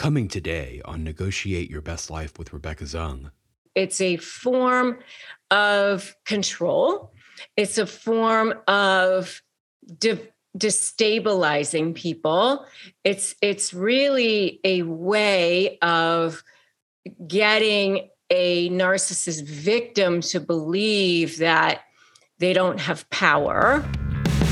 Coming today on Negotiate Your Best Life with Rebecca Zung. It's a form of control, it's a form of de- destabilizing people. It's, it's really a way of getting a narcissist victim to believe that they don't have power.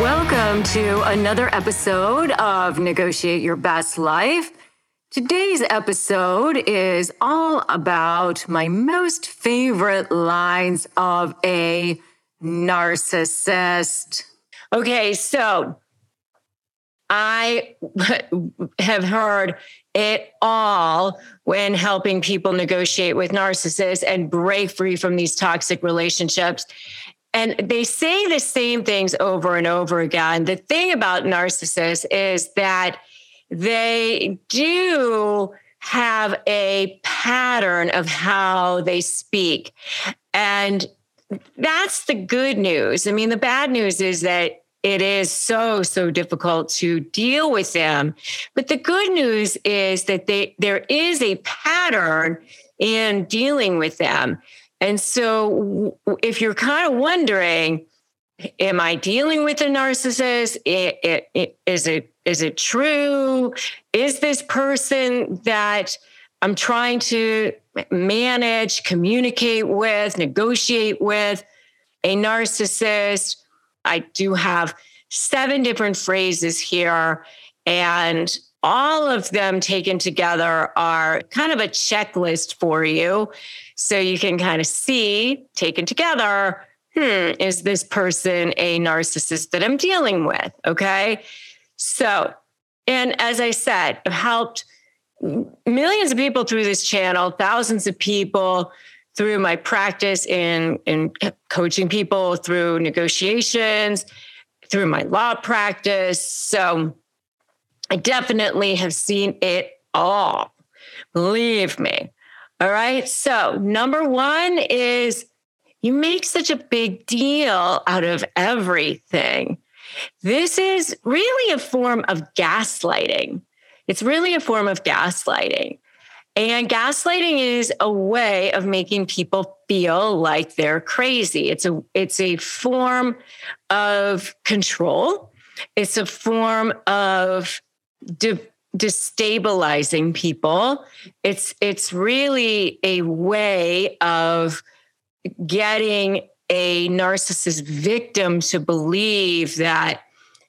Welcome to another episode of Negotiate Your Best Life. Today's episode is all about my most favorite lines of a narcissist. Okay, so I have heard it all when helping people negotiate with narcissists and break free from these toxic relationships. And they say the same things over and over again. The thing about narcissists is that they do have a pattern of how they speak. And that's the good news. I mean, the bad news is that it is so so difficult to deal with them but the good news is that they there is a pattern in dealing with them and so if you're kind of wondering, am I dealing with a narcissist? Is it is it true? Is this person that I'm trying to manage, communicate with, negotiate with a narcissist? I do have seven different phrases here, and all of them taken together are kind of a checklist for you. So you can kind of see, taken together, hmm, is this person a narcissist that I'm dealing with? Okay. So, and as I said, I've helped millions of people through this channel, thousands of people through my practice in, in coaching people through negotiations, through my law practice. So, I definitely have seen it all. Believe me. All right. So, number one is you make such a big deal out of everything. This is really a form of gaslighting. It's really a form of gaslighting. And gaslighting is a way of making people feel like they're crazy. It's a it's a form of control. It's a form of de- destabilizing people. It's it's really a way of getting a narcissist victim to believe that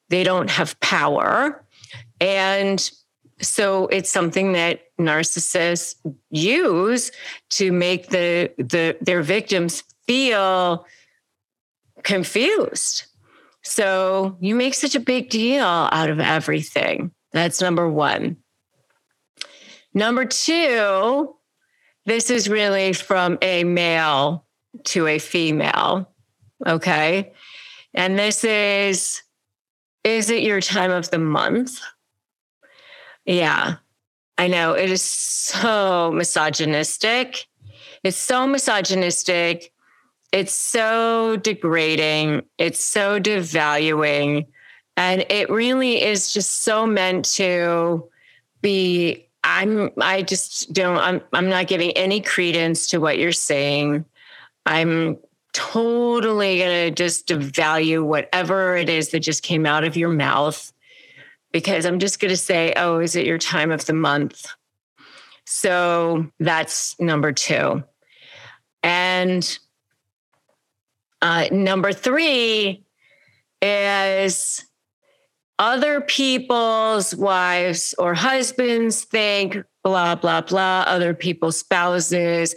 they don't have power. And so it's something that narcissists use to make the, the their victims feel confused. So you make such a big deal out of everything. That's number one. Number two, this is really from a male to a female. Okay. And this is, is it your time of the month? Yeah. I know it is so misogynistic. It's so misogynistic. It's so degrading. It's so devaluing. And it really is just so meant to be I'm I just don't I'm I'm not giving any credence to what you're saying. I'm totally going to just devalue whatever it is that just came out of your mouth because I'm just going to say, "Oh, is it your time of the month?" So that's number 2. And uh, number 3 is other people's wives or husbands think blah, blah, blah, other people's spouses.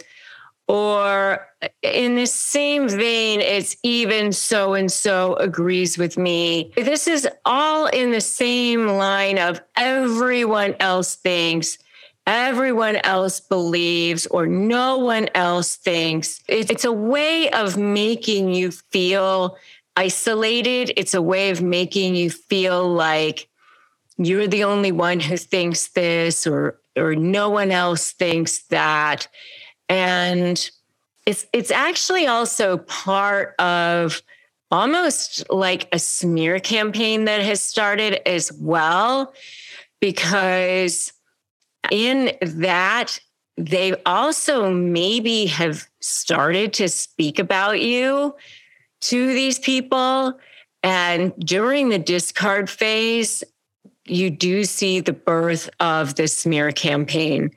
Or in the same vein, it's even so and so agrees with me. This is all in the same line of everyone else thinks, everyone else believes, or no one else thinks. It's a way of making you feel isolated. It's a way of making you feel like you're the only one who thinks this or or no one else thinks that and it's it's actually also part of almost like a smear campaign that has started as well because in that they also maybe have started to speak about you to these people and during the discard phase you do see the birth of the smear campaign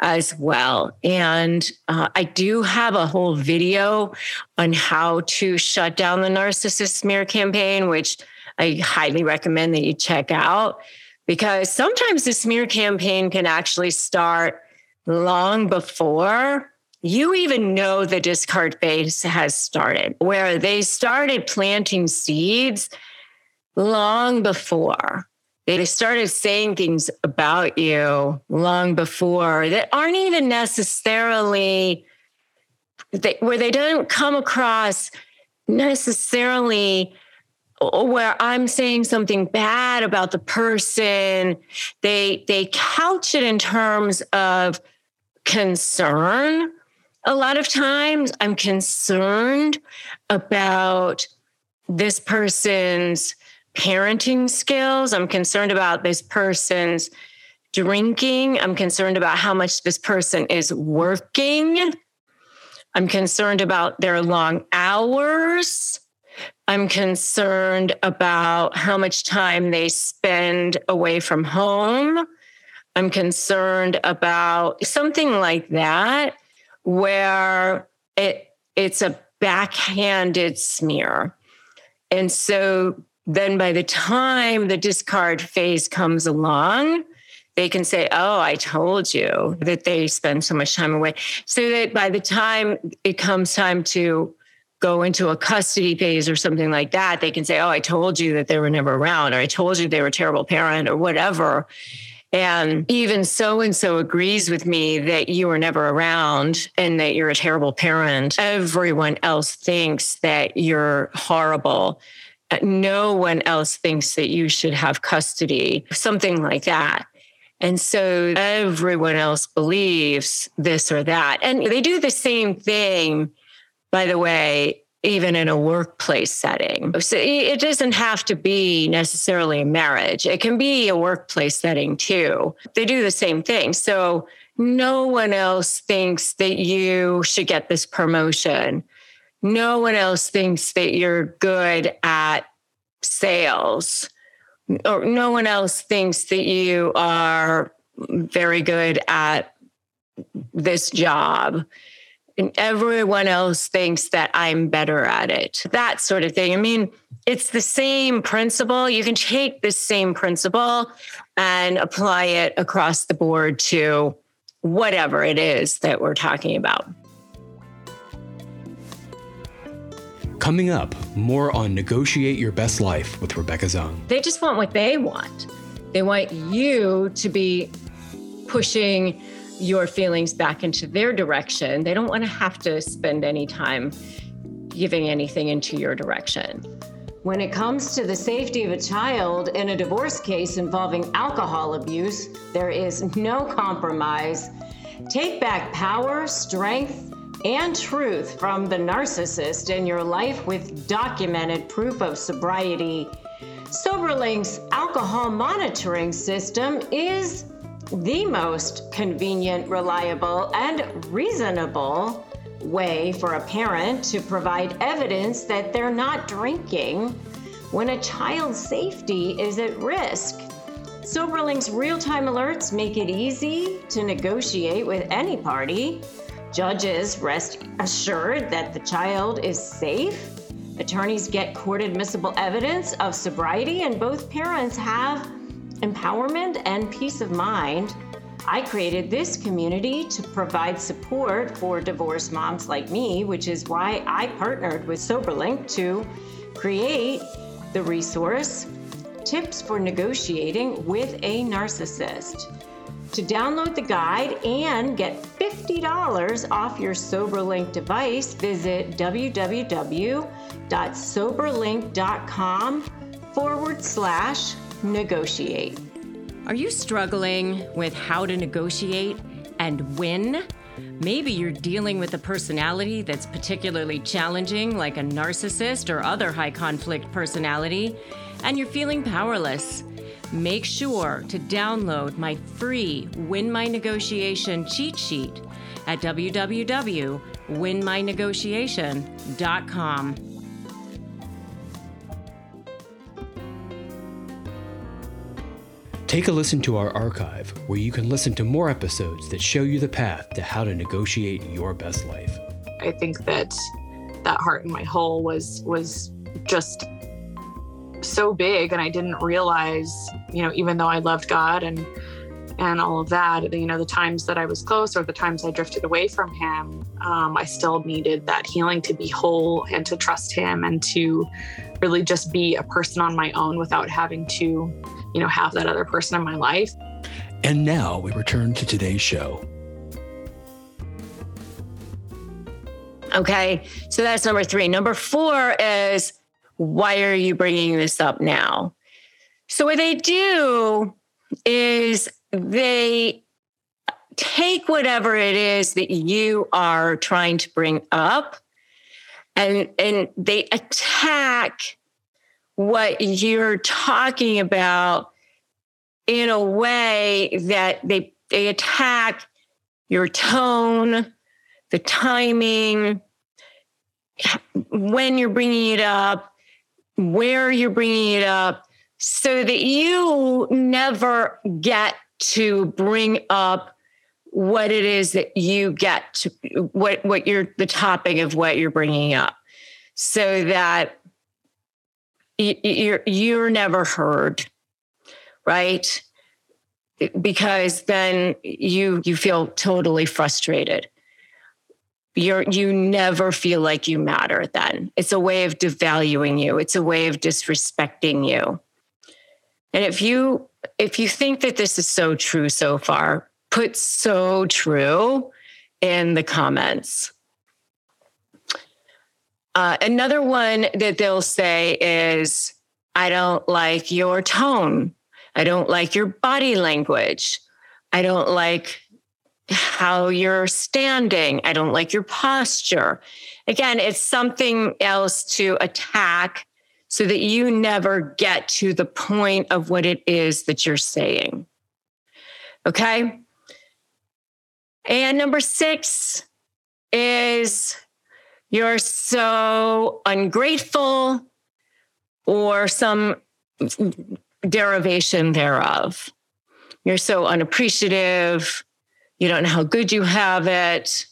as well. And uh, I do have a whole video on how to shut down the narcissist smear campaign, which I highly recommend that you check out because sometimes the smear campaign can actually start long before you even know the discard phase has started, where they started planting seeds long before they started saying things about you long before that aren't even necessarily they, where they don't come across necessarily oh, where I'm saying something bad about the person. They they couch it in terms of concern. A lot of times I'm concerned about this person's parenting skills. I'm concerned about this person's drinking. I'm concerned about how much this person is working. I'm concerned about their long hours. I'm concerned about how much time they spend away from home. I'm concerned about something like that where it it's a backhanded smear. And so then by the time the discard phase comes along, they can say, Oh, I told you that they spend so much time away. So that by the time it comes time to go into a custody phase or something like that, they can say, Oh, I told you that they were never around, or I told you they were a terrible parent, or whatever. And even so and so agrees with me that you were never around and that you're a terrible parent. Everyone else thinks that you're horrible no one else thinks that you should have custody, something like that. And so everyone else believes this or that. And they do the same thing, by the way, even in a workplace setting. So it doesn't have to be necessarily a marriage, it can be a workplace setting too. They do the same thing. So no one else thinks that you should get this promotion no one else thinks that you're good at sales or no one else thinks that you are very good at this job and everyone else thinks that I'm better at it. That sort of thing. I mean, it's the same principle. You can take this same principle and apply it across the board to whatever it is that we're talking about. Coming up, more on Negotiate Your Best Life with Rebecca Zung. They just want what they want. They want you to be pushing your feelings back into their direction. They don't want to have to spend any time giving anything into your direction. When it comes to the safety of a child in a divorce case involving alcohol abuse, there is no compromise. Take back power, strength, and truth from the narcissist in your life with documented proof of sobriety. SoberLink's alcohol monitoring system is the most convenient, reliable, and reasonable way for a parent to provide evidence that they're not drinking when a child's safety is at risk. SoberLink's real time alerts make it easy to negotiate with any party. Judges rest assured that the child is safe. Attorneys get court admissible evidence of sobriety, and both parents have empowerment and peace of mind. I created this community to provide support for divorced moms like me, which is why I partnered with SoberLink to create the resource Tips for Negotiating with a Narcissist. To download the guide and get $50 off your SoberLink device, visit www.soberlink.com forward slash negotiate. Are you struggling with how to negotiate and win? Maybe you're dealing with a personality that's particularly challenging, like a narcissist or other high conflict personality, and you're feeling powerless. Make sure to download my free Win My Negotiation cheat sheet at www.winmynegotiation.com. Take a listen to our archive, where you can listen to more episodes that show you the path to how to negotiate your best life. I think that that heart in my hole was was just so big, and I didn't realize, you know, even though I loved God and and all of that, you know, the times that I was close or the times I drifted away from Him, um, I still needed that healing to be whole and to trust Him and to really just be a person on my own without having to you know, have that other person in my life. And now we return to today's show. Okay, so that's number three. Number four is why are you bringing this up now? So, what they do is they take whatever it is that you are trying to bring up and, and they attack what you're talking about in a way that they they attack your tone, the timing, when you're bringing it up, where you're bringing it up, so that you never get to bring up what it is that you get to what what you're the topic of what you're bringing up. So that you're you're never heard right? Because then you you feel totally frustrated. You're you never feel like you matter then. It's a way of devaluing you. It's a way of disrespecting you. And if you if you think that this is so true so far put so true in the comments uh, another one that they'll say is, I don't like your tone. I don't like your body language. I don't like how you're standing. I don't like your posture. Again, it's something else to attack so that you never get to the point of what it is that you're saying. Okay. And number six is you're so ungrateful or some derivation thereof. You're so unappreciative. You don't know how good you have it.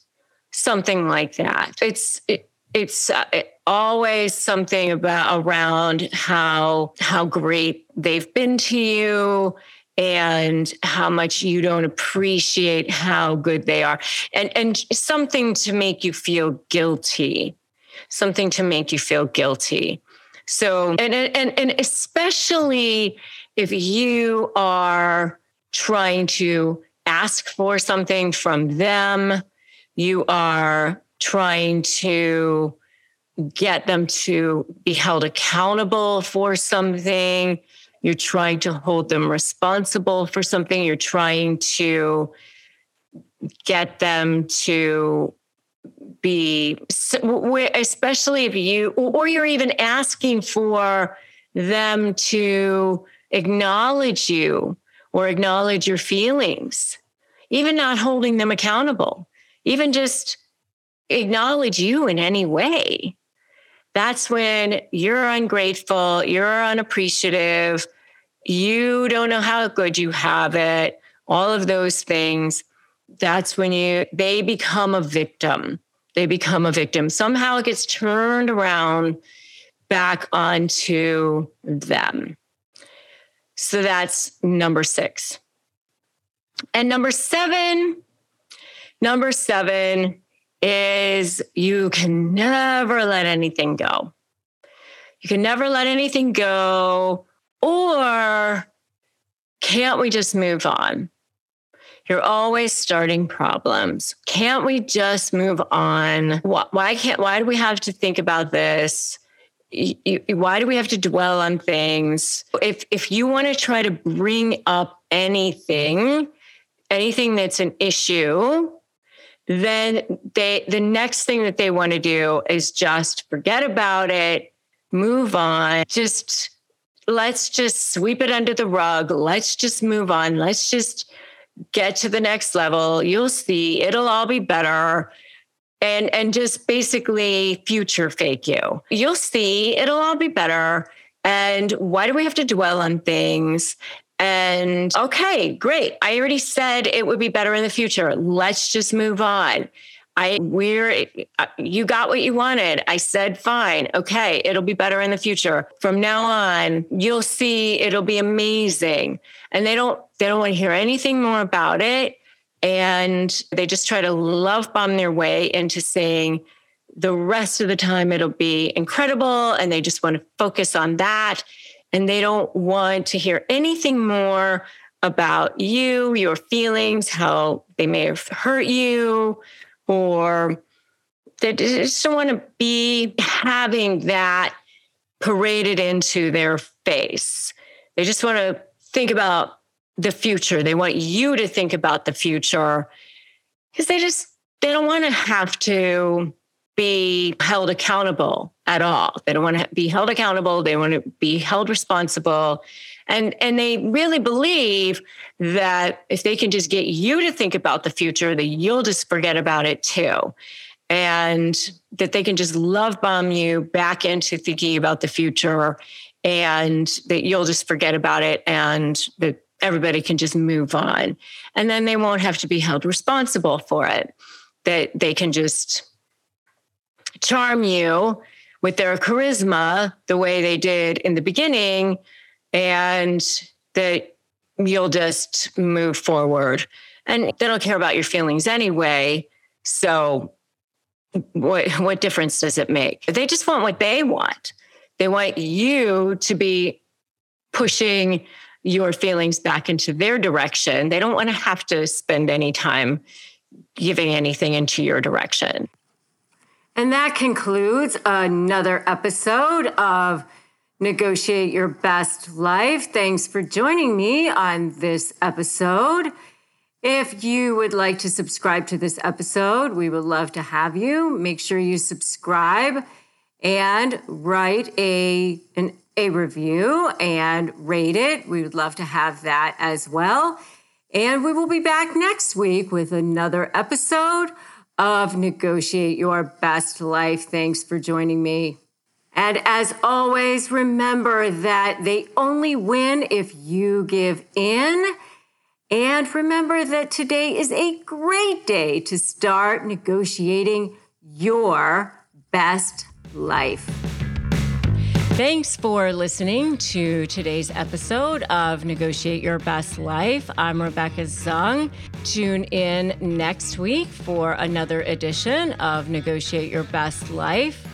Something like that. It's it, it's uh, always something about around how how great they've been to you and how much you don't appreciate how good they are. And and something to make you feel guilty. Something to make you feel guilty. So and and and especially if you are trying to ask for something from them you are trying to get them to be held accountable for something. You're trying to hold them responsible for something. You're trying to get them to be, especially if you, or you're even asking for them to acknowledge you or acknowledge your feelings, even not holding them accountable, even just acknowledge you in any way. That's when you're ungrateful, you're unappreciative, you don't know how good you have it, all of those things. That's when you they become a victim. They become a victim. Somehow it gets turned around back onto them. So that's number six. And number seven, number seven is you can never let anything go. You can never let anything go. Or can't we just move on? You're always starting problems. Can't we just move on? Why can't, why do we have to think about this? Why do we have to dwell on things? If, if you want to try to bring up anything, anything that's an issue, then they, the next thing that they want to do is just forget about it, move on, just let's just sweep it under the rug. Let's just move on. Let's just get to the next level. You'll see it'll all be better. And, and just basically future fake you. You'll see it'll all be better. And why do we have to dwell on things? And okay, great. I already said it would be better in the future. Let's just move on. I we're uh, you got what you wanted. I said fine. Okay, it'll be better in the future. From now on, you'll see it'll be amazing. And they don't they don't want to hear anything more about it and they just try to love bomb their way into saying the rest of the time it'll be incredible and they just want to focus on that and they don't want to hear anything more about you, your feelings, how they may have hurt you, or they just don't want to be having that paraded into their face. They just want to think about the future. They want you to think about the future because they just they don't want to have to be held accountable at all. They don't want to be held accountable. They want to be held responsible. And, and they really believe that if they can just get you to think about the future, that you'll just forget about it too. And that they can just love bomb you back into thinking about the future and that you'll just forget about it and that everybody can just move on. And then they won't have to be held responsible for it. That they can just charm you with their charisma the way they did in the beginning and that you'll just move forward. And they don't care about your feelings anyway. So what what difference does it make? They just want what they want. They want you to be pushing your feelings back into their direction. They don't want to have to spend any time giving anything into your direction. And that concludes another episode of Negotiate Your Best Life. Thanks for joining me on this episode. If you would like to subscribe to this episode, we would love to have you. Make sure you subscribe and write a an, a review and rate it. We would love to have that as well. And we will be back next week with another episode of Negotiate Your Best Life. Thanks for joining me. And as always, remember that they only win if you give in. And remember that today is a great day to start negotiating your best life. Thanks for listening to today's episode of Negotiate Your Best Life. I'm Rebecca Zung. Tune in next week for another edition of Negotiate Your Best Life.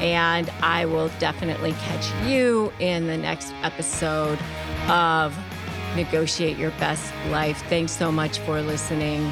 And I will definitely catch you in the next episode of Negotiate Your Best Life. Thanks so much for listening.